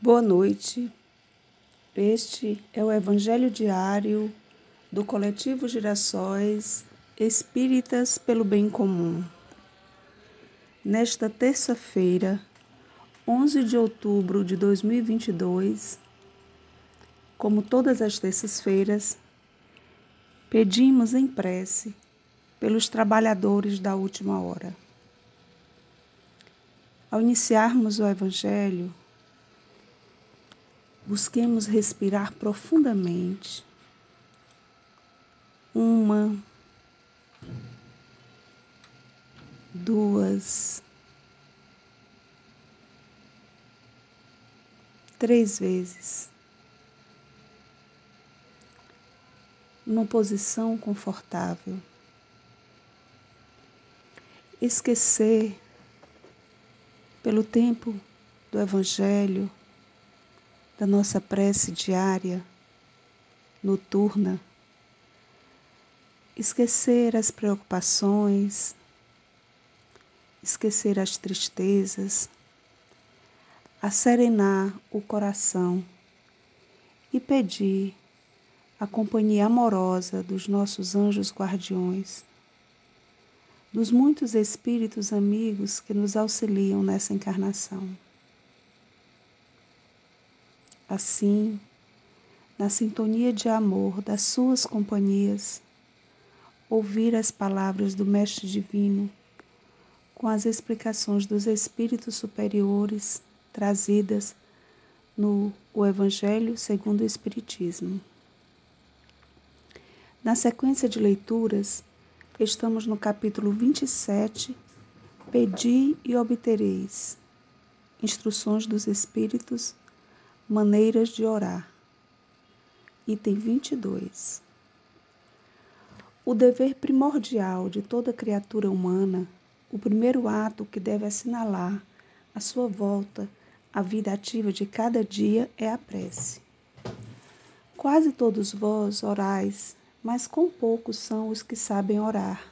Boa noite. Este é o Evangelho diário do Coletivo Girassóis Espíritas pelo Bem Comum. Nesta terça-feira, 11 de outubro de 2022, como todas as terças-feiras, pedimos em prece pelos trabalhadores da última hora. Ao iniciarmos o Evangelho, Busquemos respirar profundamente. Uma, duas, três vezes. Numa posição confortável. Esquecer, pelo tempo do Evangelho, da nossa prece diária, noturna, esquecer as preocupações, esquecer as tristezas, serenar o coração e pedir a companhia amorosa dos nossos anjos guardiões, dos muitos espíritos amigos que nos auxiliam nessa encarnação. Assim, na sintonia de amor das suas companhias, ouvir as palavras do Mestre Divino com as explicações dos Espíritos superiores trazidas no o Evangelho segundo o Espiritismo. Na sequência de leituras, estamos no capítulo 27, Pedi e obtereis. Instruções dos Espíritos Maneiras de orar. Item 22. O dever primordial de toda criatura humana, o primeiro ato que deve assinalar a sua volta à vida ativa de cada dia é a prece. Quase todos vós orais, mas com poucos são os que sabem orar.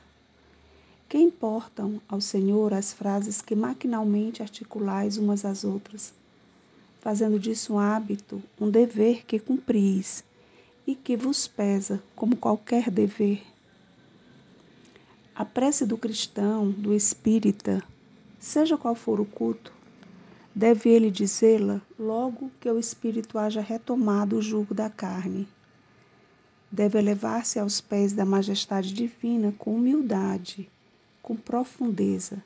Que importam ao Senhor as frases que maquinalmente articulais umas às outras? fazendo disso um hábito, um dever que cumpris e que vos pesa como qualquer dever. A prece do cristão, do espírita, seja qual for o culto, deve ele dizê-la logo que o espírito haja retomado o jugo da carne. Deve elevar-se aos pés da majestade divina com humildade, com profundeza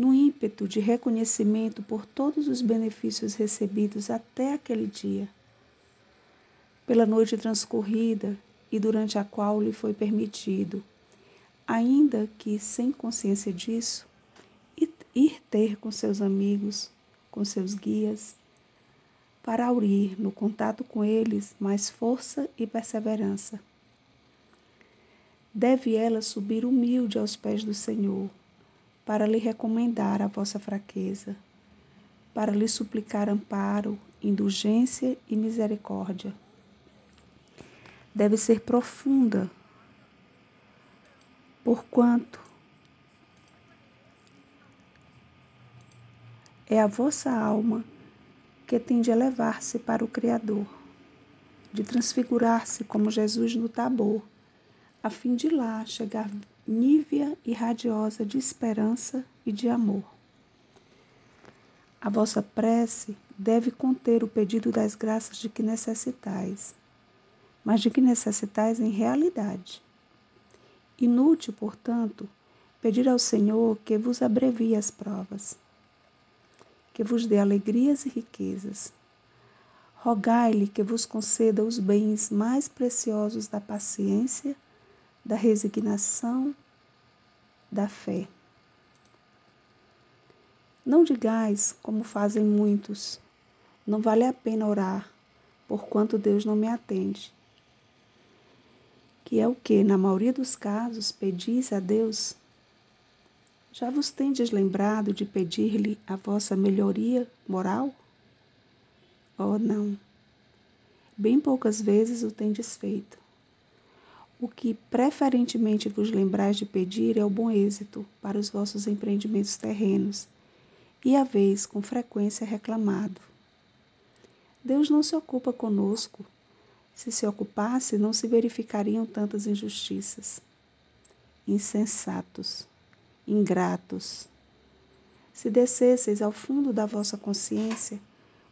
no ímpeto de reconhecimento por todos os benefícios recebidos até aquele dia, pela noite transcorrida e durante a qual lhe foi permitido, ainda que sem consciência disso, ir ter com seus amigos, com seus guias, para aurir no contato com eles mais força e perseverança. Deve ela subir humilde aos pés do Senhor, para lhe recomendar a vossa fraqueza, para lhe suplicar amparo, indulgência e misericórdia. Deve ser profunda, porquanto é a vossa alma que tem de elevar-se para o Criador, de transfigurar-se como Jesus no Tabor, a fim de lá chegar nívea e radiosa de esperança e de amor. A vossa prece deve conter o pedido das graças de que necessitais, mas de que necessitais em realidade. Inútil, portanto, pedir ao Senhor que vos abrevie as provas, que vos dê alegrias e riquezas. Rogai-lhe que vos conceda os bens mais preciosos da paciência da resignação, da fé. Não digais, como fazem muitos, não vale a pena orar, porquanto Deus não me atende. Que é o que, na maioria dos casos, pedis a Deus? Já vos tendes lembrado de pedir-lhe a vossa melhoria moral? Oh, não. Bem poucas vezes o tendes feito. o que preferentemente vos lembrais de pedir é o bom êxito para os vossos empreendimentos terrenos, e a vez com frequência reclamado. Deus não se ocupa conosco. Se se ocupasse, não se verificariam tantas injustiças. Insensatos, ingratos. Se descesseis ao fundo da vossa consciência,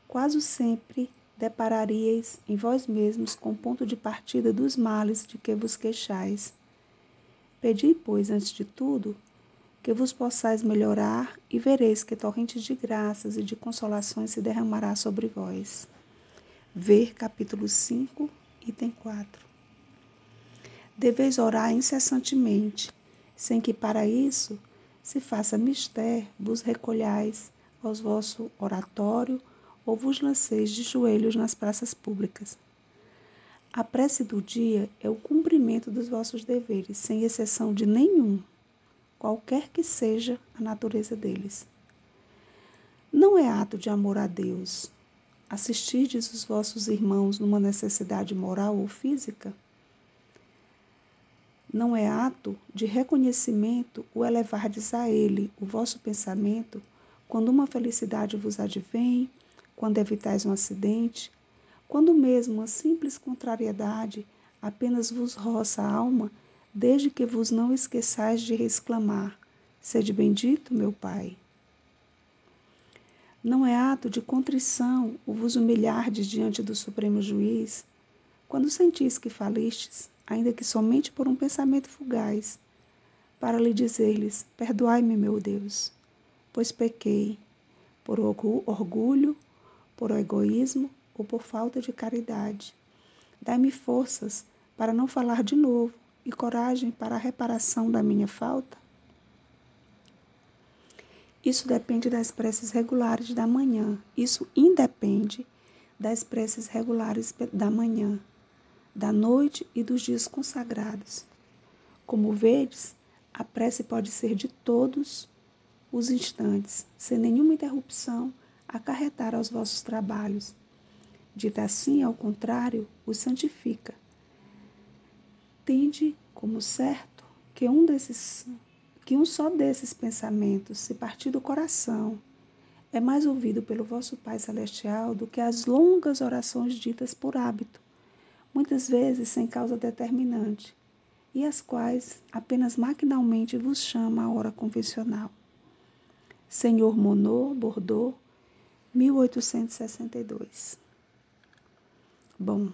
quase sempre depararíeis em vós mesmos com o ponto de partida dos males de que vos queixais. Pedi, pois, antes de tudo, que vos possais melhorar e vereis que torrentes de graças e de consolações se derramará sobre vós. Ver capítulo 5, item 4. Deveis orar incessantemente, sem que para isso se faça mister, vos recolhais aos vosso oratório ou vos lanceis de joelhos nas praças públicas. A prece do dia é o cumprimento dos vossos deveres, sem exceção de nenhum, qualquer que seja a natureza deles. Não é ato de amor a Deus assistirdes os vossos irmãos numa necessidade moral ou física? Não é ato de reconhecimento o elevardes a Ele o vosso pensamento quando uma felicidade vos advém quando evitais um acidente, quando mesmo uma simples contrariedade apenas vos roça a alma, desde que vos não esqueçais de exclamar: Sede bendito, meu Pai. Não é ato de contrição o vos humilhardes diante do Supremo Juiz, quando sentis que falistes, ainda que somente por um pensamento fugaz, para lhe dizer-lhes: Perdoai-me, meu Deus, pois pequei por orgulho por egoísmo ou por falta de caridade. Dai-me forças para não falar de novo e coragem para a reparação da minha falta. Isso depende das preces regulares da manhã. Isso independe das preces regulares da manhã, da noite e dos dias consagrados. Como vedes, a prece pode ser de todos os instantes, sem nenhuma interrupção acarretar aos vossos trabalhos. Dita assim, ao contrário, os santifica. Tende como certo que um desses que um só desses pensamentos, se partir do coração, é mais ouvido pelo vosso Pai celestial do que as longas orações ditas por hábito, muitas vezes sem causa determinante, e as quais apenas maquinalmente vos chama a hora convencional. Senhor Monod, Bordeaux, 1862. Bom,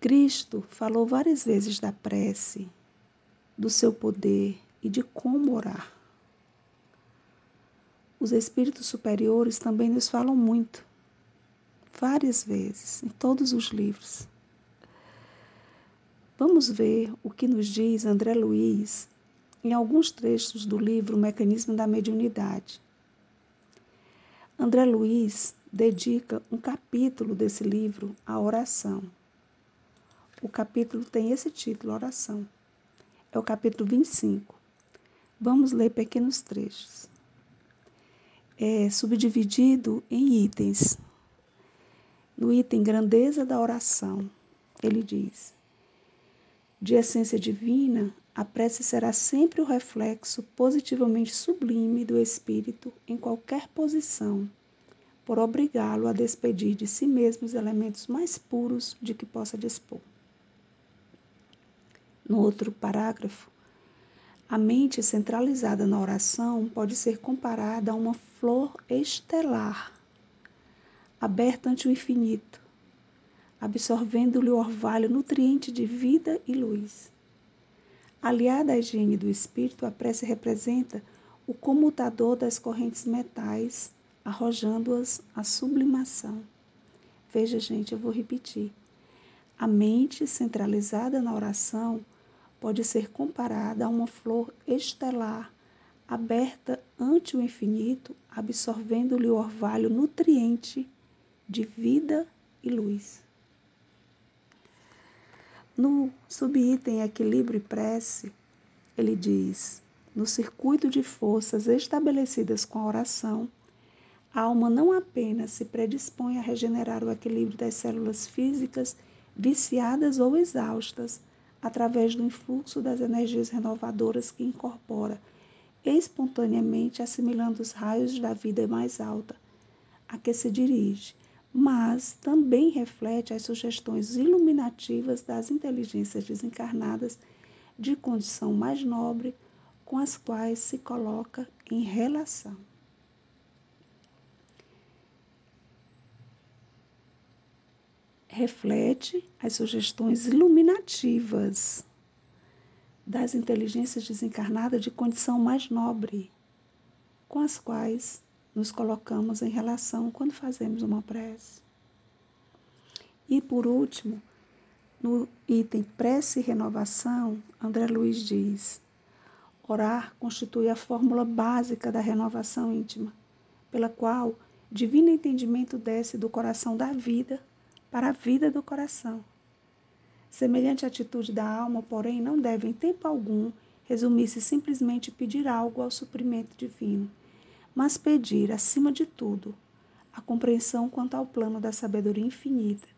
Cristo falou várias vezes da prece, do seu poder e de como orar. Os espíritos superiores também nos falam muito, várias vezes, em todos os livros. Vamos ver o que nos diz André Luiz em alguns trechos do livro O Mecanismo da Mediunidade. André Luiz dedica um capítulo desse livro à oração. O capítulo tem esse título, Oração. É o capítulo 25. Vamos ler pequenos trechos. É subdividido em itens. No item Grandeza da Oração, ele diz: De essência divina, a prece será sempre o reflexo positivamente sublime do espírito em qualquer posição, por obrigá-lo a despedir de si mesmo os elementos mais puros de que possa dispor. No outro parágrafo, a mente centralizada na oração pode ser comparada a uma flor estelar, aberta ante o infinito, absorvendo-lhe o orvalho nutriente de vida e luz. Aliada à higiene do espírito, a prece representa o comutador das correntes metais, arrojando-as à sublimação. Veja, gente, eu vou repetir. A mente centralizada na oração pode ser comparada a uma flor estelar aberta ante o infinito, absorvendo-lhe o orvalho nutriente de vida e luz. No subitem Equilíbrio e Prece, ele diz: no circuito de forças estabelecidas com a oração, a alma não apenas se predispõe a regenerar o equilíbrio das células físicas viciadas ou exaustas, através do influxo das energias renovadoras que incorpora espontaneamente, assimilando os raios da vida mais alta a que se dirige, mas também reflete as sugestões iluminativas das inteligências desencarnadas de condição mais nobre com as quais se coloca em relação. Reflete as sugestões iluminativas das inteligências desencarnadas de condição mais nobre com as quais nos colocamos em relação quando fazemos uma prece. E por último, no item prece e renovação, André Luiz diz: orar constitui a fórmula básica da renovação íntima, pela qual divino entendimento desce do coração da vida para a vida do coração. Semelhante atitude da alma, porém, não deve em tempo algum resumir-se simplesmente pedir algo ao suprimento divino mas pedir, acima de tudo, a compreensão quanto ao plano da sabedoria infinita,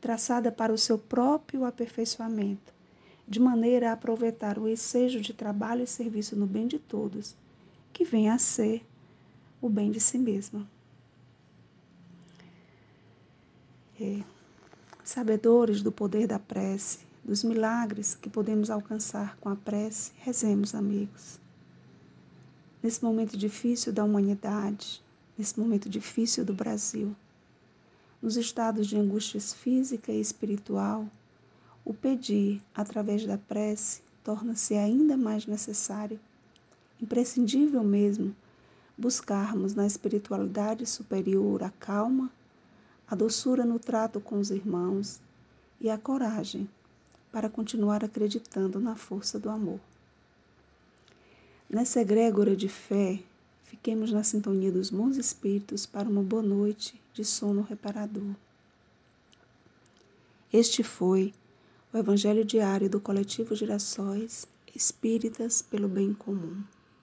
traçada para o seu próprio aperfeiçoamento, de maneira a aproveitar o ensejo de trabalho e serviço no bem de todos, que vem a ser o bem de si mesma. É. Sabedores do poder da prece, dos milagres que podemos alcançar com a prece, rezemos, amigos nesse momento difícil da humanidade, nesse momento difícil do Brasil, nos estados de angústia física e espiritual, o pedir através da prece torna-se ainda mais necessário, imprescindível mesmo, buscarmos na espiritualidade superior a calma, a doçura no trato com os irmãos e a coragem para continuar acreditando na força do amor. Nessa egrégora de fé, fiquemos na sintonia dos bons espíritos para uma boa noite de sono reparador. Este foi o Evangelho Diário do Coletivo Girassóis Espíritas pelo Bem Comum.